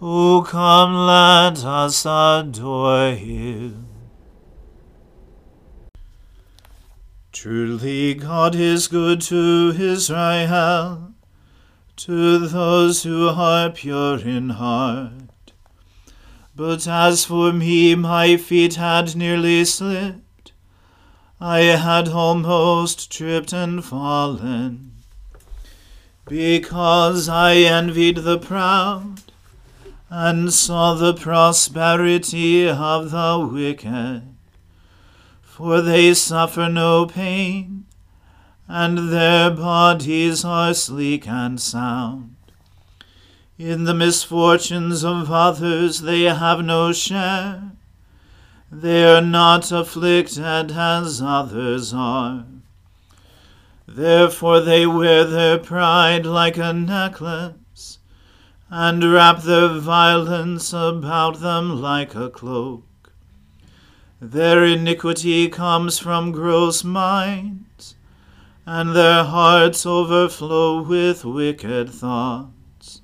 O come, let us adore him. Truly God is good to Israel, to those who are pure in heart. But as for me, my feet had nearly slipped. I had almost tripped and fallen, because I envied the proud, and saw the prosperity of the wicked. For they suffer no pain, and their bodies are sleek and sound. In the misfortunes of others they have no share they are not afflicted as others are. Therefore they wear their pride like a necklace, and wrap their violence about them like a cloak. Their iniquity comes from gross minds, and their hearts overflow with wicked thoughts.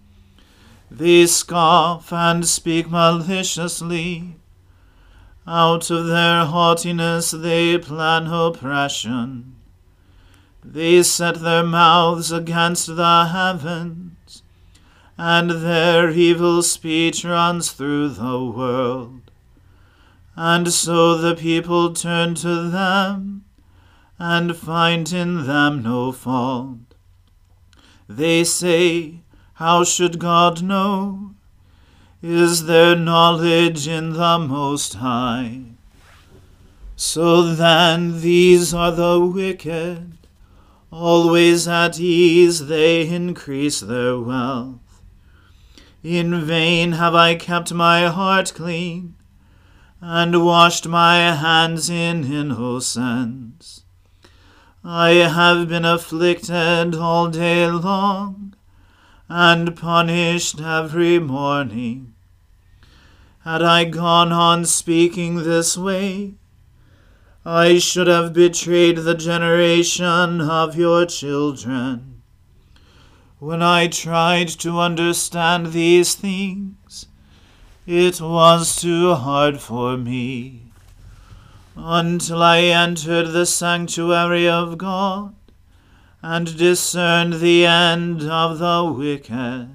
They scoff and speak maliciously out of their haughtiness they plan oppression. They set their mouths against the heavens, and their evil speech runs through the world. And so the people turn to them, and find in them no fault. They say, How should God know? is there knowledge in the Most High. So then these are the wicked, always at ease they increase their wealth. In vain have I kept my heart clean, and washed my hands in innocence. I have been afflicted all day long, and punished every morning. Had I gone on speaking this way, I should have betrayed the generation of your children. When I tried to understand these things, it was too hard for me. Until I entered the sanctuary of God and discerned the end of the wicked.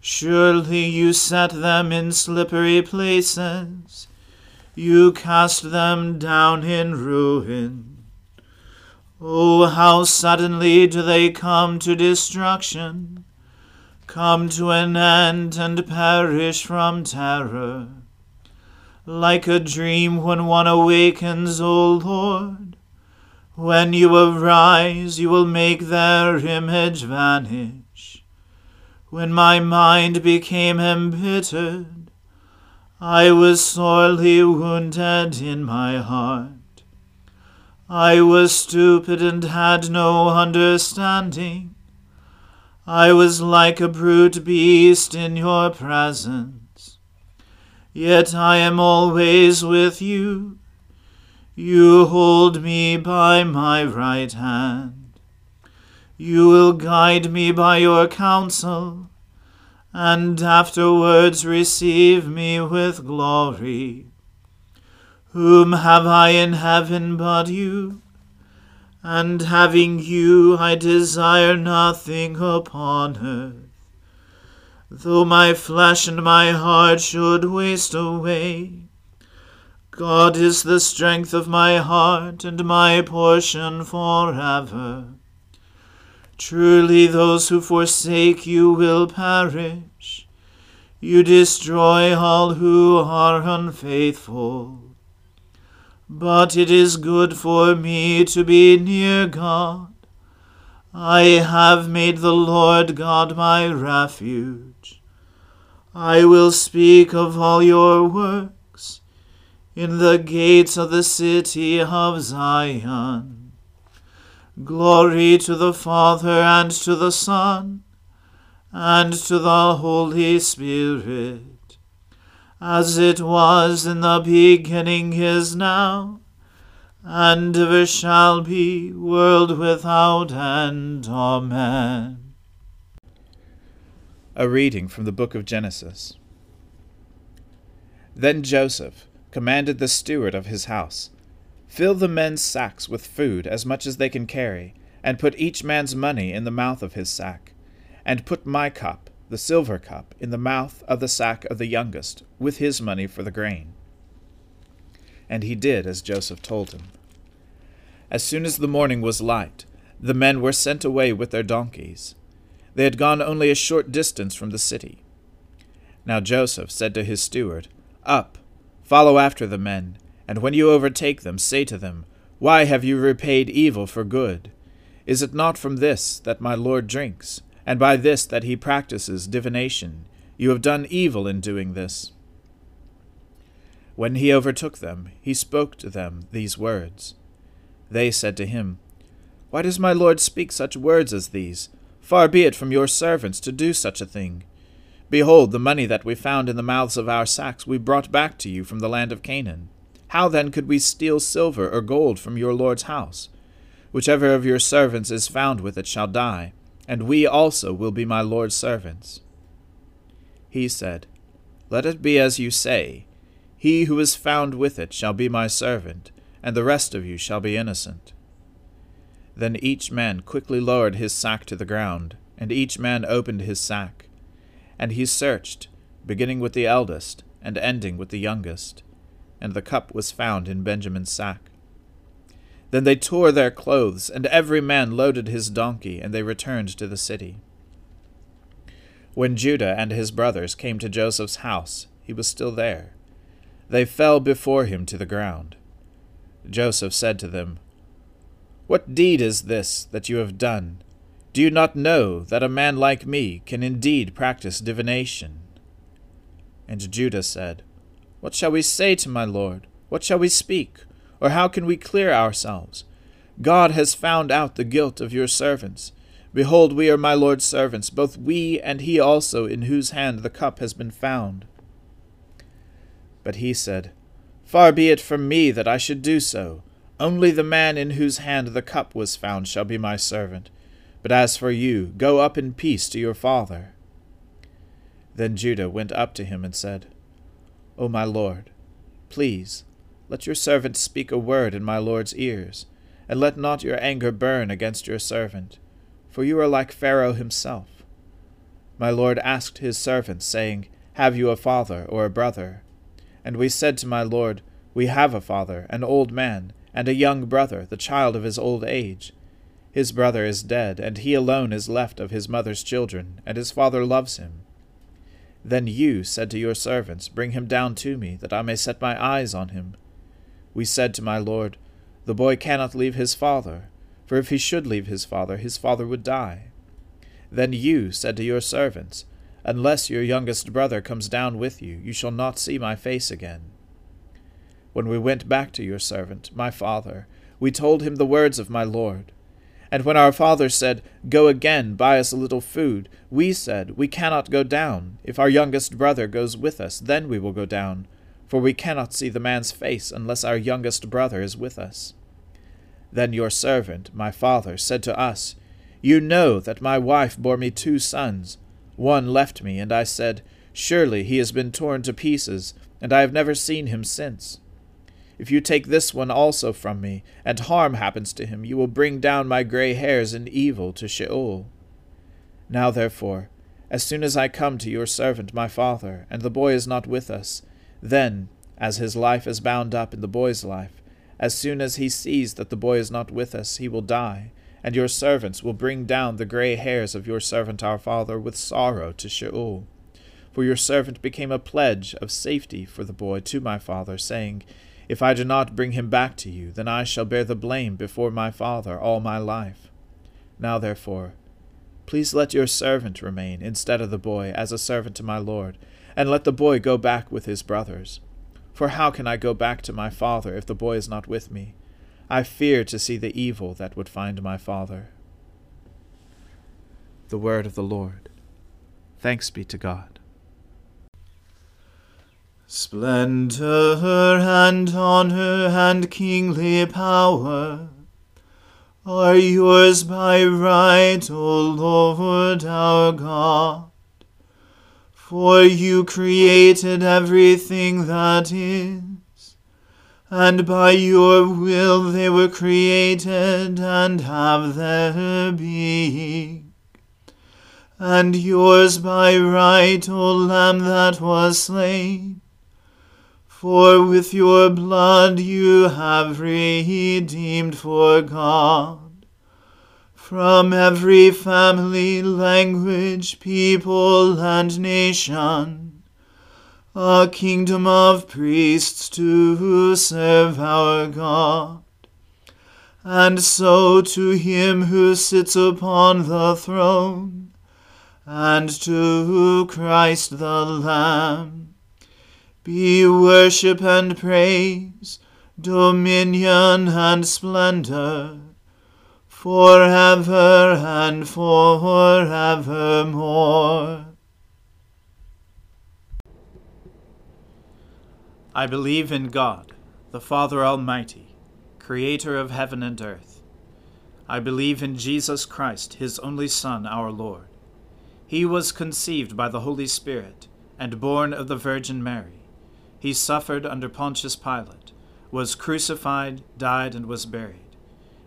Surely you set them in slippery places you cast them down in ruin. Oh, how suddenly do they come to destruction, come to an end and perish from terror. Like a dream when one awakens, O Lord, when you arise, you will make their image vanish. When my mind became embittered, I was sorely wounded in my heart. I was stupid and had no understanding. I was like a brute beast in your presence. Yet I am always with you. You hold me by my right hand. You will guide me by your counsel and afterwards receive me with glory. Whom have I in heaven but you? And having you, I desire nothing upon earth. Though my flesh and my heart should waste away, God is the strength of my heart and my portion forever. Truly, those who forsake you will perish. You destroy all who are unfaithful. But it is good for me to be near God. I have made the Lord God my refuge. I will speak of all your works in the gates of the city of Zion. Glory to the Father and to the Son and to the Holy Spirit, as it was in the beginning is now, and ever shall be, world without end. Amen. A reading from the book of Genesis. Then Joseph commanded the steward of his house Fill the men's sacks with food as much as they can carry, and put each man's money in the mouth of his sack. And put my cup, the silver cup, in the mouth of the sack of the youngest, with his money for the grain. And he did as Joseph told him. As soon as the morning was light, the men were sent away with their donkeys. They had gone only a short distance from the city. Now Joseph said to his steward, Up, follow after the men and when you overtake them, say to them, Why have you repaid evil for good? Is it not from this that my Lord drinks, and by this that he practices divination? You have done evil in doing this. When he overtook them, he spoke to them these words. They said to him, Why does my Lord speak such words as these? Far be it from your servants to do such a thing. Behold, the money that we found in the mouths of our sacks we brought back to you from the land of Canaan. How then could we steal silver or gold from your Lord's house? Whichever of your servants is found with it shall die, and we also will be my Lord's servants. He said, Let it be as you say. He who is found with it shall be my servant, and the rest of you shall be innocent. Then each man quickly lowered his sack to the ground, and each man opened his sack. And he searched, beginning with the eldest, and ending with the youngest and the cup was found in Benjamin's sack. Then they tore their clothes, and every man loaded his donkey, and they returned to the city. When Judah and his brothers came to Joseph's house, he was still there. They fell before him to the ground. Joseph said to them, What deed is this that you have done? Do you not know that a man like me can indeed practice divination? And Judah said, what shall we say to my lord? What shall we speak? Or how can we clear ourselves? God has found out the guilt of your servants. Behold, we are my Lord's servants, both we and he also, in whose hand the cup has been found. But he said, Far be it from me that I should do so. Only the man in whose hand the cup was found shall be my servant. But as for you, go up in peace to your father. Then Judah went up to him and said, O my lord, please, let your servant speak a word in my lord's ears, and let not your anger burn against your servant, for you are like Pharaoh himself. My lord asked his servants, saying, Have you a father or a brother? And we said to my lord, We have a father, an old man, and a young brother, the child of his old age. His brother is dead, and he alone is left of his mother's children, and his father loves him. Then you said to your servants, Bring him down to me, that I may set my eyes on him. We said to my lord, The boy cannot leave his father, for if he should leave his father, his father would die. Then you said to your servants, Unless your youngest brother comes down with you, you shall not see my face again. When we went back to your servant, my father, we told him the words of my lord. And when our father said, Go again, buy us a little food, we said, We cannot go down. If our youngest brother goes with us, then we will go down, for we cannot see the man's face unless our youngest brother is with us. Then your servant, my father, said to us, You know that my wife bore me two sons. One left me, and I said, Surely he has been torn to pieces, and I have never seen him since. If you take this one also from me, and harm happens to him, you will bring down my gray hairs in evil to Sheol. Now therefore, as soon as I come to your servant my father, and the boy is not with us, then, as his life is bound up in the boy's life, as soon as he sees that the boy is not with us, he will die, and your servants will bring down the gray hairs of your servant our father with sorrow to Sheol. For your servant became a pledge of safety for the boy to my father, saying, if I do not bring him back to you, then I shall bear the blame before my father all my life. Now therefore, please let your servant remain instead of the boy as a servant to my lord, and let the boy go back with his brothers. For how can I go back to my father if the boy is not with me? I fear to see the evil that would find my father. The word of the Lord. Thanks be to God. Splendor and honor and kingly power are yours by right, O Lord our God. For you created everything that is, and by your will they were created and have their being. And yours by right, O Lamb that was slain for with your blood you have redeemed for God from every family, language, people, and nation. A kingdom of priests to serve our God. And so to him who sits upon the throne, and to Christ the Lamb. Be worship and praise, dominion and splendor, forever and for forevermore. I believe in God, the Father Almighty, creator of heaven and earth. I believe in Jesus Christ, his only Son, our Lord. He was conceived by the Holy Spirit and born of the Virgin Mary he suffered under Pontius Pilate, was crucified, died, and was buried.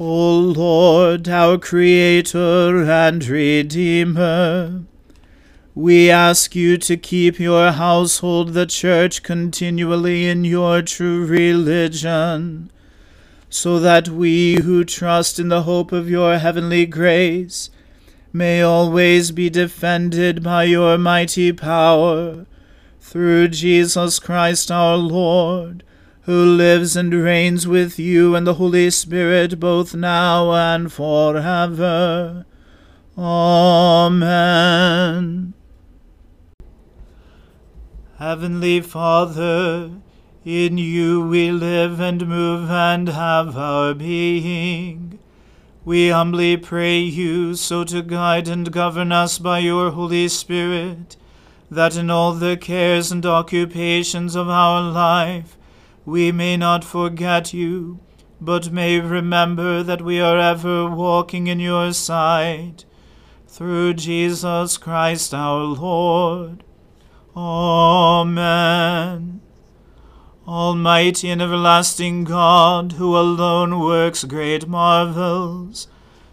O Lord, our Creator and Redeemer, we ask you to keep your household, the Church, continually in your true religion, so that we who trust in the hope of your heavenly grace may always be defended by your mighty power, through Jesus Christ our Lord, who lives and reigns with you and the Holy Spirit both now and forever. Amen. Heavenly Father, in you we live and move and have our being. We humbly pray you so to guide and govern us by your Holy Spirit, that in all the cares and occupations of our life we may not forget you, but may remember that we are ever walking in your sight. Through Jesus Christ our Lord. Amen. Almighty and everlasting God, who alone works great marvels,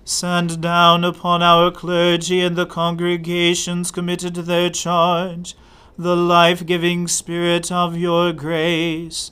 send down upon our clergy and the congregations committed to their charge the life giving Spirit of your grace.